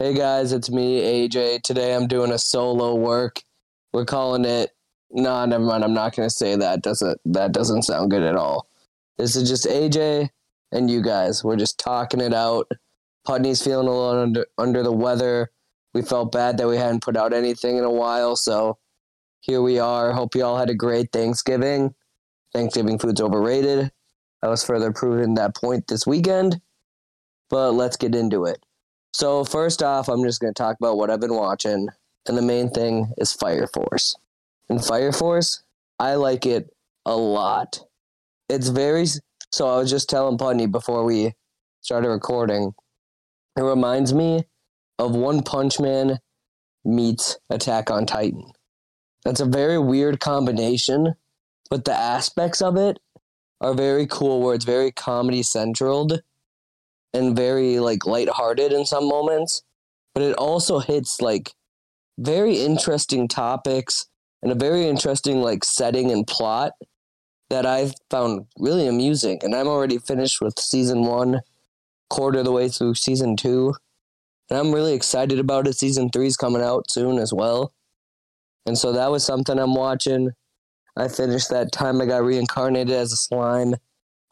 Hey guys, it's me, AJ. Today I'm doing a solo work. We're calling it. No, never mind. I'm not gonna say that. Doesn't that doesn't sound good at all. This is just AJ and you guys. We're just talking it out. Putney's feeling a little under under the weather. We felt bad that we hadn't put out anything in a while, so here we are. Hope you all had a great Thanksgiving. Thanksgiving food's overrated. I was further proven that point this weekend. But let's get into it. So first off, I'm just going to talk about what I've been watching, and the main thing is Fire Force. And Fire Force, I like it a lot. It's very so. I was just telling Putney before we started recording. It reminds me of One Punch Man meets Attack on Titan. That's a very weird combination, but the aspects of it are very cool. Where it's very comedy centraled and very like lighthearted in some moments, but it also hits like very interesting topics and a very interesting like setting and plot that I've found really amusing. And I'm already finished with season one, quarter of the way through season two. And I'm really excited about it. Season three's coming out soon as well. And so that was something I'm watching. I finished that time I got reincarnated as a slime.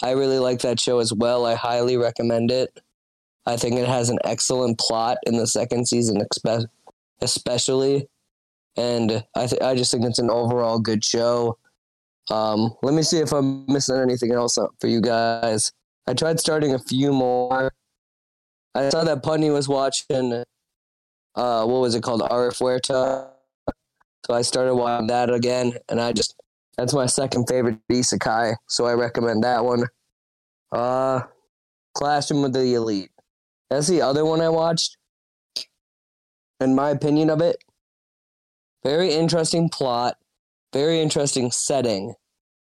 I really like that show as well. I highly recommend it. I think it has an excellent plot in the second season, especially. And I, th- I just think it's an overall good show. Um, let me see if I'm missing anything else for you guys. I tried starting a few more. I saw that Putney was watching, uh, what was it called? Arifureta. So I started watching that again, and I just that's my second favorite isekai, so I recommend that one. Uh, Classroom of the Elite. That's the other one I watched. In my opinion of it, very interesting plot, very interesting setting.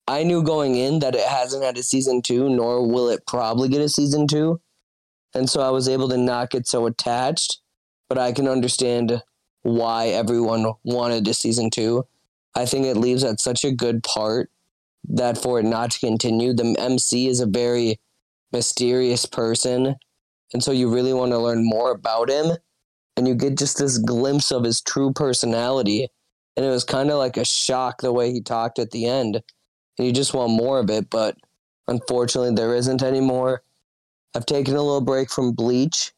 I knew going in that it hasn't had a season two, nor will it probably get a season two. And so I was able to not get so attached, but I can understand why everyone wanted a season two I think it leaves at such a good part that for it not to continue, the MC is a very mysterious person. And so you really want to learn more about him. And you get just this glimpse of his true personality. And it was kind of like a shock the way he talked at the end. And you just want more of it. But unfortunately, there isn't any more. I've taken a little break from Bleach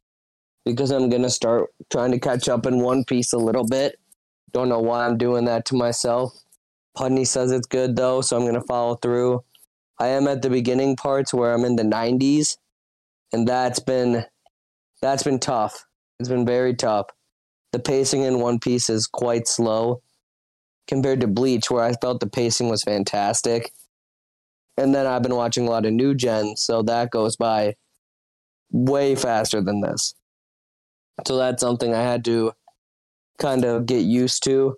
because I'm going to start trying to catch up in One Piece a little bit. Don't know why I'm doing that to myself. Putney says it's good though, so I'm gonna follow through. I am at the beginning parts where I'm in the 90s, and that's been that's been tough. It's been very tough. The pacing in One Piece is quite slow compared to Bleach, where I felt the pacing was fantastic. And then I've been watching a lot of new gen, so that goes by way faster than this. So that's something I had to kind of get used to.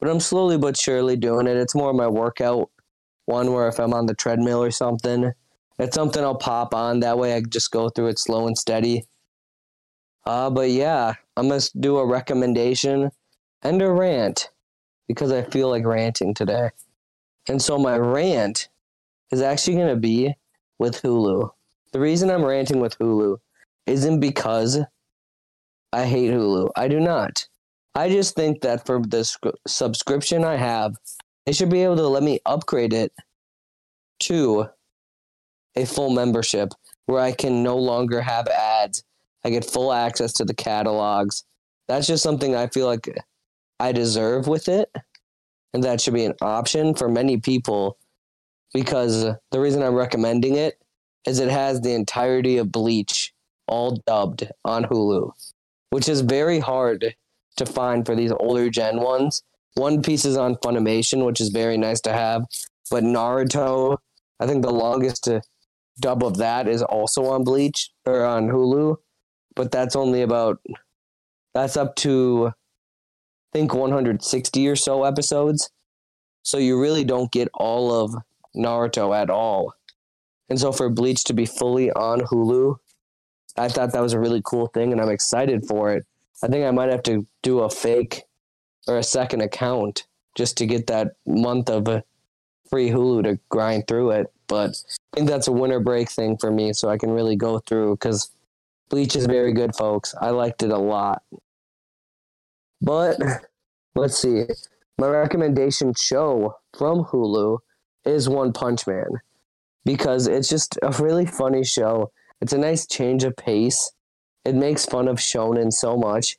But I'm slowly but surely doing it. It's more my workout one where if I'm on the treadmill or something, it's something I'll pop on. That way I just go through it slow and steady. Uh, but yeah, I'm going to do a recommendation and a rant because I feel like ranting today. And so my rant is actually going to be with Hulu. The reason I'm ranting with Hulu isn't because I hate Hulu. I do not. I just think that for the subscription I have, they should be able to let me upgrade it to a full membership where I can no longer have ads. I get full access to the catalogs. That's just something I feel like I deserve with it. And that should be an option for many people because the reason I'm recommending it is it has the entirety of Bleach all dubbed on Hulu, which is very hard to find for these older gen ones. One Piece is on Funimation, which is very nice to have. But Naruto, I think the longest dub of that is also on Bleach or on Hulu, but that's only about that's up to I think 160 or so episodes. So you really don't get all of Naruto at all. And so for Bleach to be fully on Hulu, I thought that was a really cool thing and I'm excited for it. I think I might have to do a fake or a second account just to get that month of uh, free Hulu to grind through it. But I think that's a winter break thing for me, so I can really go through because Bleach is very good, folks. I liked it a lot. But let's see. My recommendation show from Hulu is One Punch Man because it's just a really funny show. It's a nice change of pace. It makes fun of shonen so much,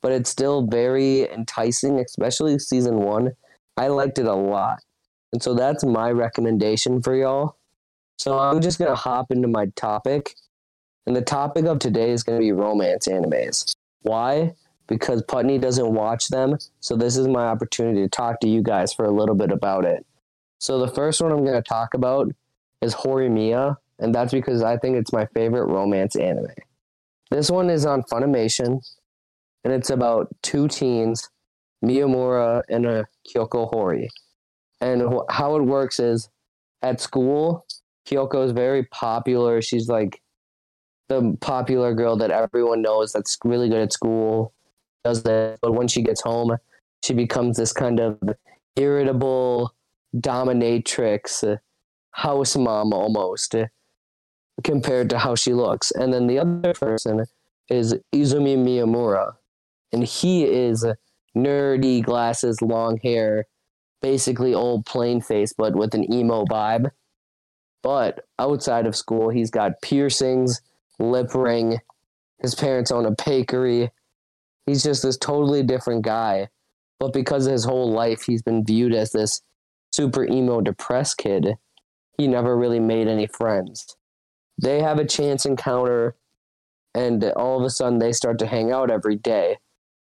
but it's still very enticing, especially season one. I liked it a lot. And so that's my recommendation for y'all. So I'm just going to hop into my topic. And the topic of today is going to be romance animes. Why? Because Putney doesn't watch them. So this is my opportunity to talk to you guys for a little bit about it. So the first one I'm going to talk about is Horimiya, and that's because I think it's my favorite romance anime. This one is on Funimation, and it's about two teens, Miyamura and a Kyoko Hori. And wh- how it works is at school, Kyoko is very popular. She's like the popular girl that everyone knows that's really good at school, does that. But when she gets home, she becomes this kind of irritable dominatrix, house mom almost, compared to how she looks. And then the other person is Izumi Miyamura, and he is nerdy, glasses, long hair, basically old plain face, but with an emo vibe. But outside of school, he's got piercings, lip ring. His parents own a bakery. He's just this totally different guy. But because of his whole life, he's been viewed as this super emo, depressed kid. He never really made any friends. They have a chance encounter, and all of a sudden, they start to hang out every day.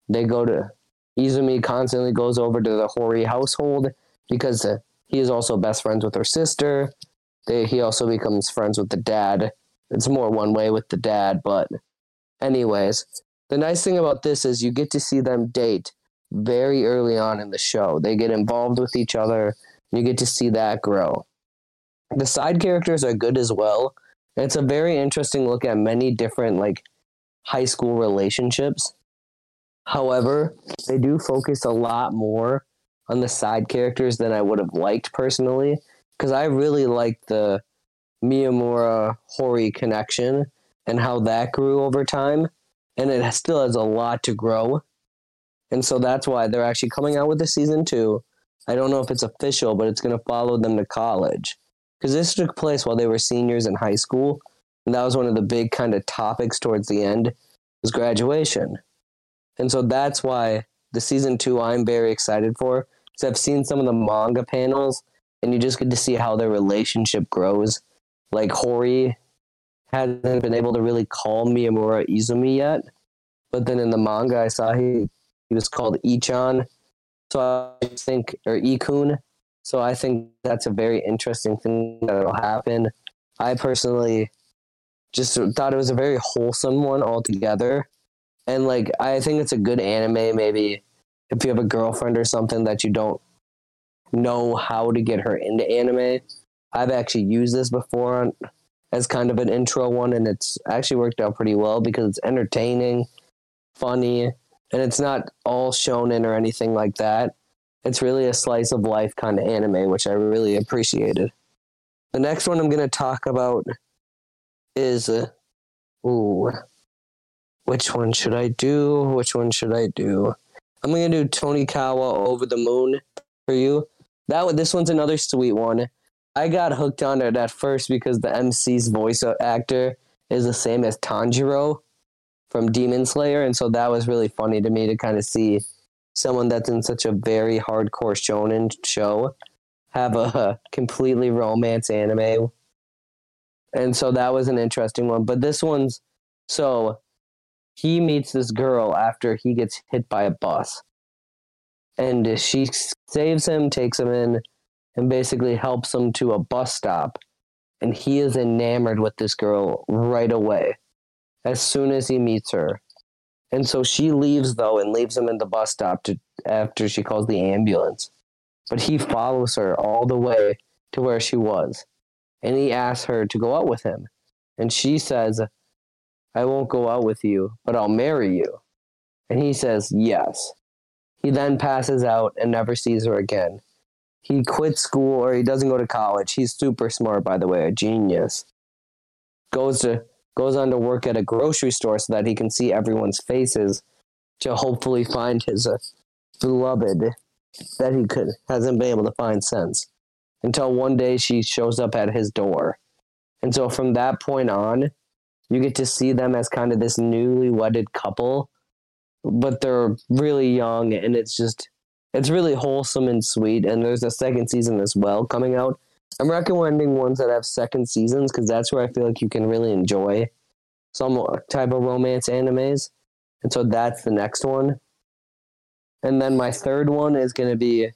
They go to Izumi constantly goes over to the Hori household because he is also best friends with her sister. They, he also becomes friends with the dad. It's more one way with the dad, but anyways, the nice thing about this is you get to see them date very early on in the show. They get involved with each other. You get to see that grow. The side characters are good as well. It's a very interesting look at many different like high school relationships However, they do focus a lot more on the side characters than I would have liked personally, because I really liked the Miyamura Hori connection and how that grew over time, and it still has a lot to grow. And so that's why they're actually coming out with the season two. I don't know if it's official, but it's going to follow them to college. Because this took place while they were seniors in high school. And that was one of the big kind of topics towards the end was graduation. And so that's why the season two I'm very excited for because I've seen some of the manga panels and you just get to see how their relationship grows. Like Hori hasn't been able to really call Miyamura Izumi yet, but then in the manga I saw he he was called Ichan. So I think or Ikun. So I think that's a very interesting thing that'll happen. I personally just thought it was a very wholesome one altogether and like I think it's a good anime. Maybe if you have a girlfriend or something that you don't know how to get her into anime. I've actually used this before on, as kind of an intro one, and it's actually worked out pretty well because it's entertaining, funny, and it's not all shonen or anything like that. It's really a slice of life kind of anime, which I really appreciated. The next one I'm going to talk about is, uh, ooh, which one should I do? Which one should I do? I'm gonna do Tonikawa Over the Moon for you. That this one's another sweet one. I got hooked on it at first because the MC's voice actor is the same as Tanjiro from Demon Slayer, and so that was really funny to me to kind of see someone that's in such a very hardcore shonen show have a completely romance anime. And so that was an interesting one. But this one's so he meets this girl after he gets hit by a bus. And she saves him, takes him in, and basically helps him to a bus stop. And he is enamored with this girl right away, as soon as he meets her. And so she leaves, though, and leaves him in the bus stop to, after she calls the ambulance. But he follows her all the way to where she was. And he asks her to go out with him. And she says, I won't go out with you, but I'll marry you. And he says, Yes. He then passes out and never sees her again. He quits school or he doesn't go to college. He's super smart, by the way, a genius. Goes to goes on to work at a grocery store so that he can see everyone's faces to hopefully find his uh, beloved that he could hasn't been able to find since until one day she shows up at his door. And so from that point on, you get to see them as kind of this newly wedded couple, but they're really young and it's just it's really wholesome and sweet and there's a second season as well coming out. I'm recommending ones that have second seasons because that's where I feel like you can really enjoy some type of romance animes. And so that's the next one. And then my third one is going to be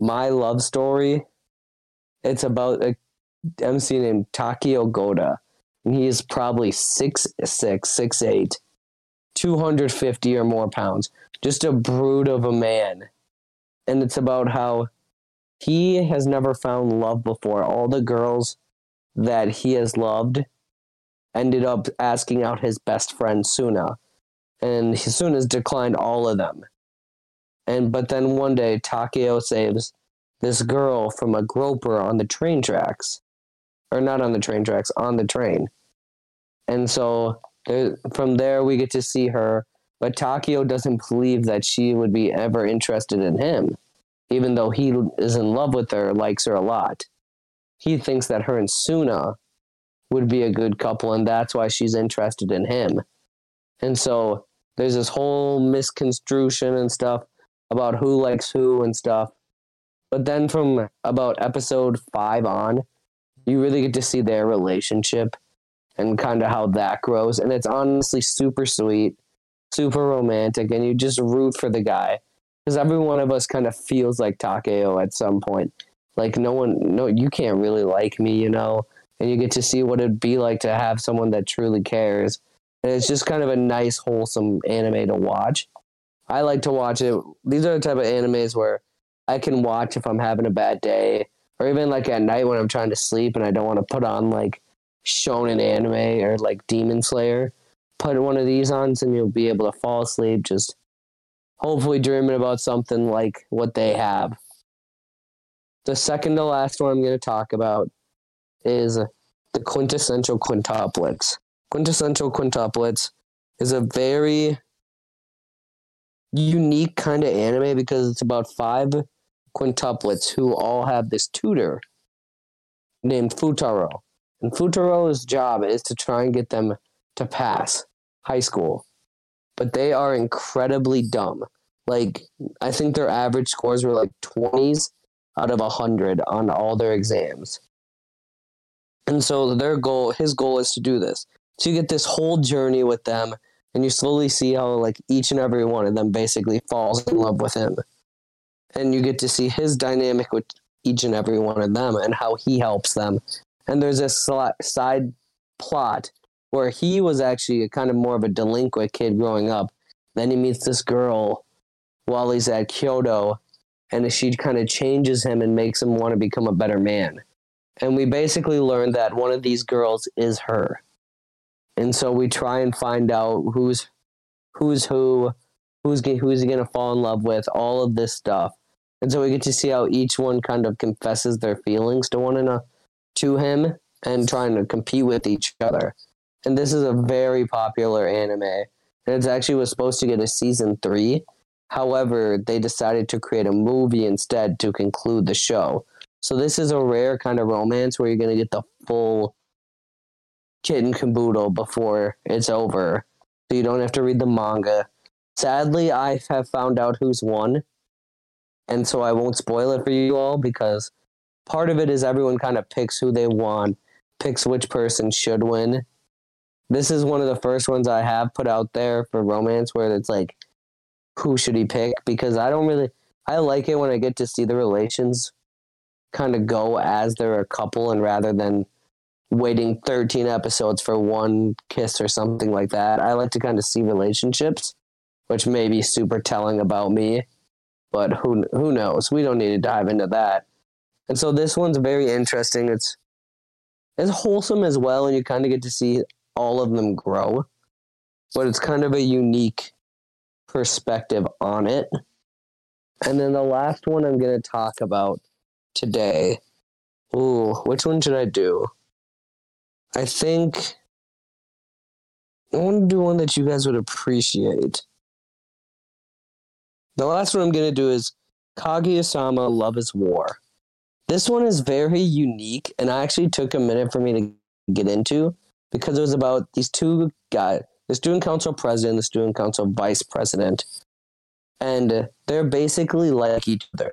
My Love Story. It's about a MC named Takeo Goda. And he is probably 6'6, 6'8, 250 or more pounds. Just a brute of a man. And it's about how he has never found love before. All the girls that he has loved ended up asking out his best friend Suna. And Suna's declined all of them. And but then one day Takeo saves this girl from a groper on the train tracks. Or not on the train tracks, on the train. And so there, from there we get to see her, but Takeo doesn't believe that she would be ever interested in him, even though he is in love with her, likes her a lot. He thinks that her and Suna would be a good couple, and that's why she's interested in him. And so there's this whole misconstruction and stuff about who likes who and stuff. But then from about episode five on, you really get to see their relationship and kind of how that grows. And it's honestly super sweet, super romantic, and you just root for the guy because every one of us kind of feels like Takeo at some point. Like no one, no, you can't really like me, you know. And you get to see what it'd be like to have someone that truly cares. And it's just kind of a nice, wholesome anime to watch. I like to watch it. These are the type of animes where I can watch if I'm having a bad day, or even like at night when I'm trying to sleep and I don't want to put on like shonen anime or like Demon Slayer, put one of these on and you'll be able to fall asleep just hopefully dreaming about something like what they have. The second to last one I'm going to talk about is the quintessential quintuplets. Quintessential quintuplets is a very unique kind of anime because it's about five quintuplets who all have this tutor named Futaro. And Futaro's job is to try and get them to pass high school. But they are incredibly dumb. Like, I think their average scores were like 20s out of 100 on all their exams. And so their goal, his goal is to do this. So you get this whole journey with them, and you slowly see how, like, each and every one of them basically falls in love with him. And you get to see his dynamic with each and every one of them and how he helps them and there's this side plot where he was actually a kind of more of a delinquent kid growing up. Then he meets this girl while he's at Kyoto, and she kind of changes him and makes him want to become a better man. And we basically learn that one of these girls is her. And so we try and find out who's who's who, who's who's he going to fall in love with, all of this stuff. And so we get to see how each one kind of confesses their feelings to one another to him and trying to compete with each other. And this is a very popular anime. And it actually was supposed to get a season three. However, they decided to create a movie instead to conclude the show. So this is a rare kind of romance where you're to get the full kit and caboodle before it's over. So you don't have to read the manga. Sadly, I have found out who's won. And so I won't spoil it for you all because part of it is everyone kind of picks who they want, picks which person should win. This is one of the first ones I have put out there for romance where it's like, who should he pick? Because I don't really, I like it when I get to see the relations kind of go as they're a couple and rather than waiting 13 episodes for one kiss or something like that. I like to kind of see relationships, which may be super telling about me, but who who knows? We don't need to dive into that. And so this one's very interesting. It's it's wholesome as well, and you kind of get to see all of them grow. But it's kind of a unique perspective on it. And then the last one I'm going to talk about today. Ooh, which one should I do? I think I want to do one that you guys would appreciate. The last one I'm going to do is Kaguya-sama Love is War. This one is very unique, and I actually took a minute for me to get into because it was about these two guys, the student council president, the student council vice president, and they're basically like each other.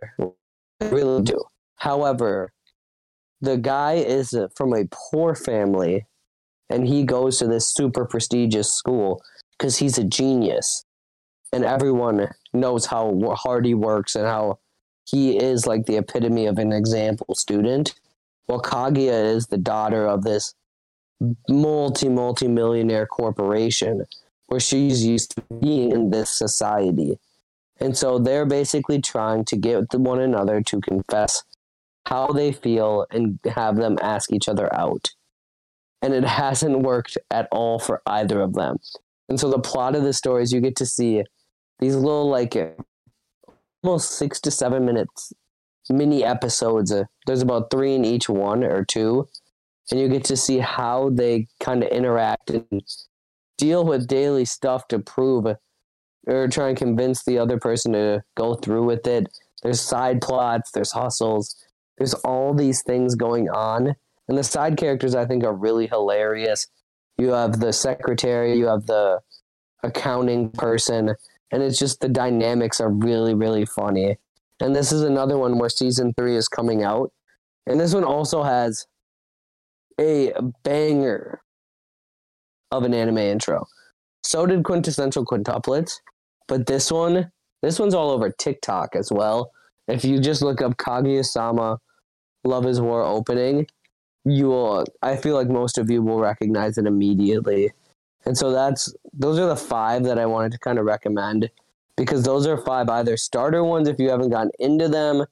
They really do. However, the guy is from a poor family, and he goes to this super prestigious school because he's a genius, and everyone knows how hard he works and how he is like the epitome of an example student. Well, Kaguya is the daughter of this multi multi millionaire corporation where she's used to being in this society. And so they're basically trying to get one another to confess how they feel and have them ask each other out. And it hasn't worked at all for either of them. And so the plot of the story is you get to see these little like almost six to seven minutes mini episodes. There's about three in each one or two, and you get to see how they kind of interact and deal with daily stuff to prove or try and convince the other person to go through with it. There's side plots, there's hustles, there's all these things going on. And the side characters I think are really hilarious. You have the secretary, you have the accounting person, and it's just the dynamics are really really funny. And this is another one where season three is coming out, and this one also has a banger of an anime intro. So did Quintessential Quintuplets, but this one, this one's all over TikTok as well. If you just look up Kaguya-sama Love is War opening, you will. I feel like most of you will recognize it immediately. And so that's those are the five that I wanted to kind of recommend because those are five either starter ones if you haven't gotten into them,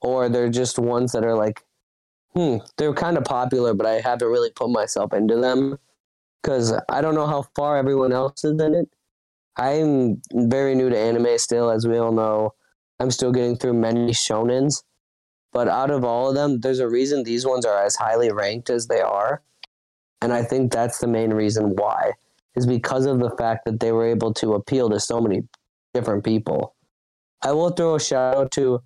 or they're just ones that are like, hmm, they're kind of popular, but I haven't really put myself into them because I don't know how far everyone else is in it. I'm very new to anime still, as we all know. I'm still getting through many shonens, but out of all of them, there's a reason these ones are as highly ranked as they are, and I think that's the main reason why is because of the fact that they were able to appeal to so many different people. I will throw a shout out to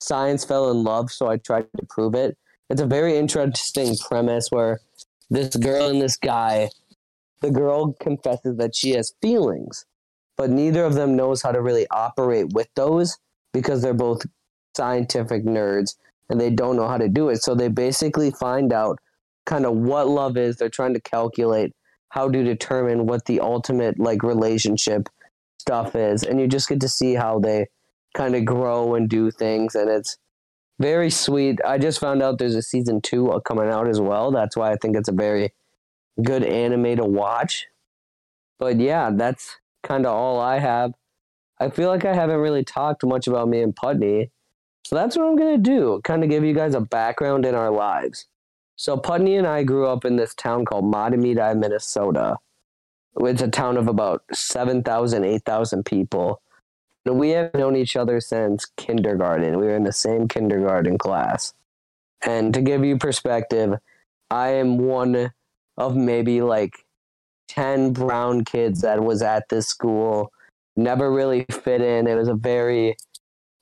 Science Fell in Love, so I tried to prove it. It's a very interesting premise where this girl and this guy, the girl confesses that she has feelings, but neither of them knows how to really operate with those because they're both scientific nerds and they don't know how to do it. So they basically find out kind of what love is. They're trying to calculate how to determine what the ultimate like relationship stuff is and you just get to see how they kind of grow and do things and it's very sweet. I just found out there's a season two coming out as well. That's why i think it's a very good anime to watch. But yeah that's kind of all i have. I feel like i haven't really talked much about me and putney. So that's what i'm going to do kind of give you guys a background in our lives. So Putney and I grew up in this town called Mahtomedi, Minnesota. It's a town of about 7,000, 8,000 people. We have known each other since kindergarten. We were in the same kindergarten class. And to give you perspective, I am one of maybe like 10 brown kids that was at this school. Never really fit in. It was a very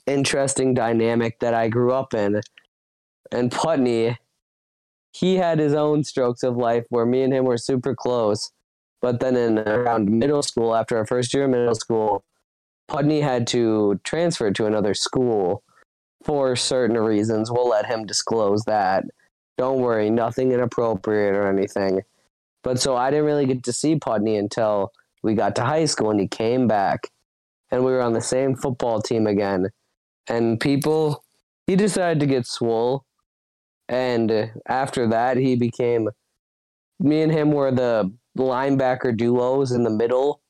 interesting dynamic that I grew up in. And Putney, he had his own strokes of life where me and him were super close. But then in around middle school, after our first year of middle school, Putney had to transfer to another school for certain reasons. We'll let him disclose that. Don't worry, nothing inappropriate or anything. But so I didn't really get to see Putney until we got to high school and he came back and we were on the same football team again. And people, he decided to get swole and after that, he became. Me and him were the linebacker duos in the middle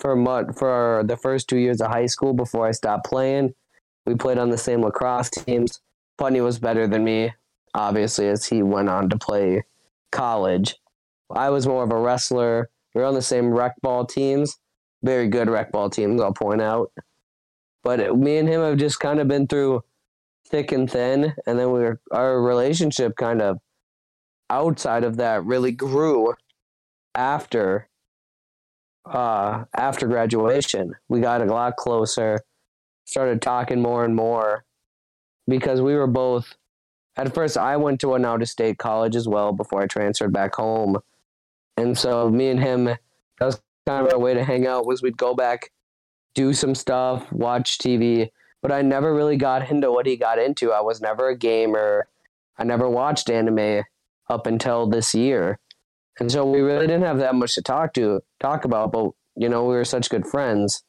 for for the first two years of high school before I stopped playing. We played on the same lacrosse teams. Putney was better than me, obviously, as he went on to play college. I was more of a wrestler. We were on the same rec ball teams, very good rec ball teams, I'll point out. But me and him have just kind of been through thick and thin, and then we were our relationship kind of outside of that really grew after uh, after graduation. We got a lot closer, started talking more and more because we were both. At first, I went to an out of state college as well before I transferred back home. And so, me and him, that was kind of our way to hang out, was we'd go back, do some stuff, watch TV. But I never really got into what he got into. I was never a gamer. I never watched anime up until this year. And so we really didn't have that much to talk to talk about, but you know, we were such good friends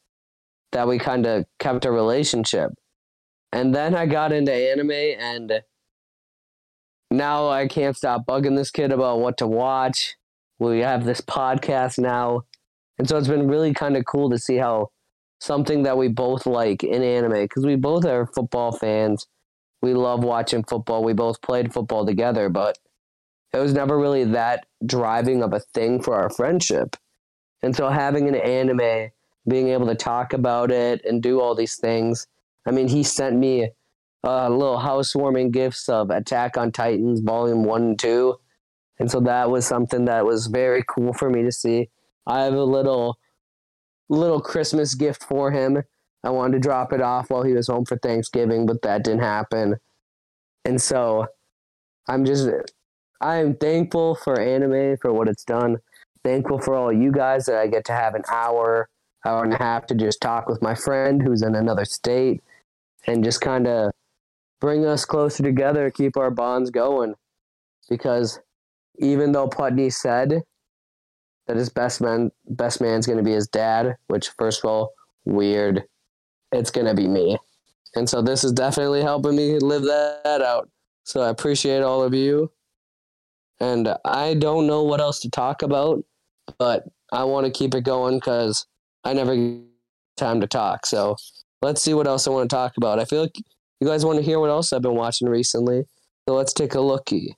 that we kind of kept a relationship. And then I got into anime and now I can't stop bugging this kid about what to watch. We have this podcast now. And so it's been really kind of cool to see how something that we both like in anime, because we both are football fans. We love watching football. We both played football together, but it was never really that driving of a thing for our friendship. And so having an anime, being able to talk about it and do all these things. I mean, he sent me uh, little housewarming gifts of Attack on Titans Volume 1 and 2. And so that was something that was very cool for me to see. I have a little little Christmas gift for him. I wanted to drop it off while he was home for Thanksgiving, but that didn't happen. And so I'm just I am thankful for anime for what it's done. Thankful for all you guys that I get to have an hour, hour and a half to just talk with my friend who's in another state and just kind of bring us closer together, keep our bonds going. Because even though Putney said that his best man best man's gonna be his dad, which first of all, weird. It's gonna be me. And so this is definitely helping me live that out. So I appreciate all of you. And I don't know what else to talk about, but I want to keep it going because I never get time to talk. So let's see what else I want to talk about. I feel like you guys want to hear what else I've been watching recently. So let's take a looky.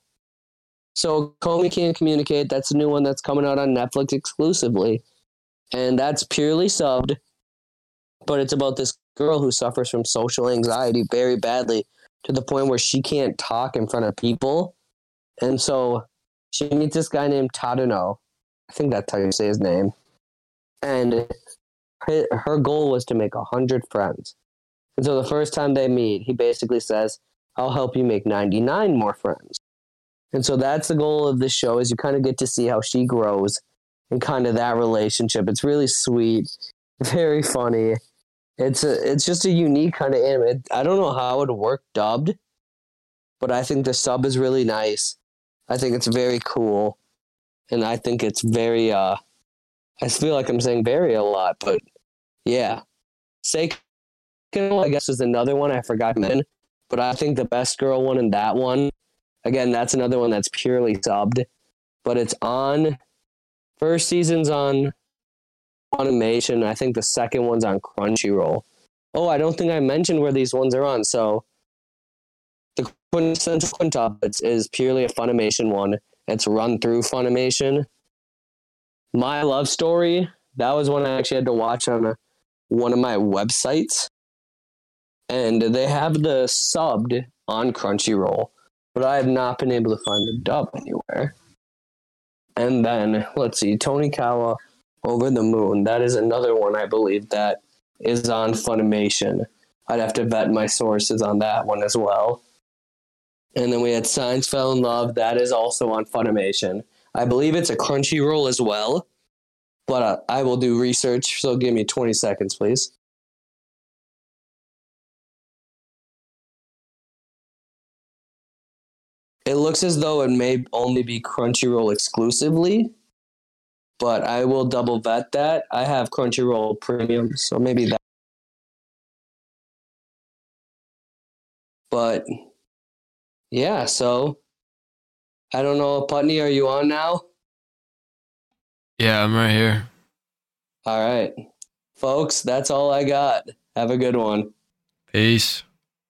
So Komi Can't Communicate, that's a new one that's coming out on Netflix exclusively. And that's purely subbed, but it's about this girl who suffers from social anxiety very badly to the point where she can't talk in front of people. And so she meets this guy named Tadano. I think that's how you say his name. And her goal was to make a hundred friends. And so the first time they meet, he basically says, "I'll help you make ninety nine more friends." And so that's the goal of this show is you kind of get to see how she grows and kind of that relationship. It's really sweet, very funny. It's a it's just a unique kind of anime. I don't know how it would work dubbed, but I think the sub is really nice. I think it's very cool, and I think it's very. uh I feel like I'm saying very a lot, but yeah, Seiko I guess is another one I forgot but I think the best girl one in that one, again, that's another one that's purely subbed, but it's on. First season's on Funimation. I think the second one's on Crunchyroll. Oh, I don't think I mentioned where these ones are on. So the Quintessential Quintuplets is purely a Funimation one. It's run through Funimation. My Love Story, that was one I actually had to watch on a, one of my websites. And they have the subbed on Crunchyroll, but I have not been able to find the dub anywhere. And then, let's see, Tonikawa Over the Moon. That is another one I believe that is on Funimation. I'd have to vet my sources on that one as well. And then we had Science Fell in Love. That is also on Funimation. I believe it's a Crunchyroll as well, but uh, I will do research. So give me 20 seconds, please. It looks as though it may only be Crunchyroll exclusively, but I will double vet that. I have Crunchyroll Premium, so maybe that. But yeah, so I don't know, Putney, are you on now? Yeah, I'm right here. All right. Folks, that's all I got. Have a good one. Peace.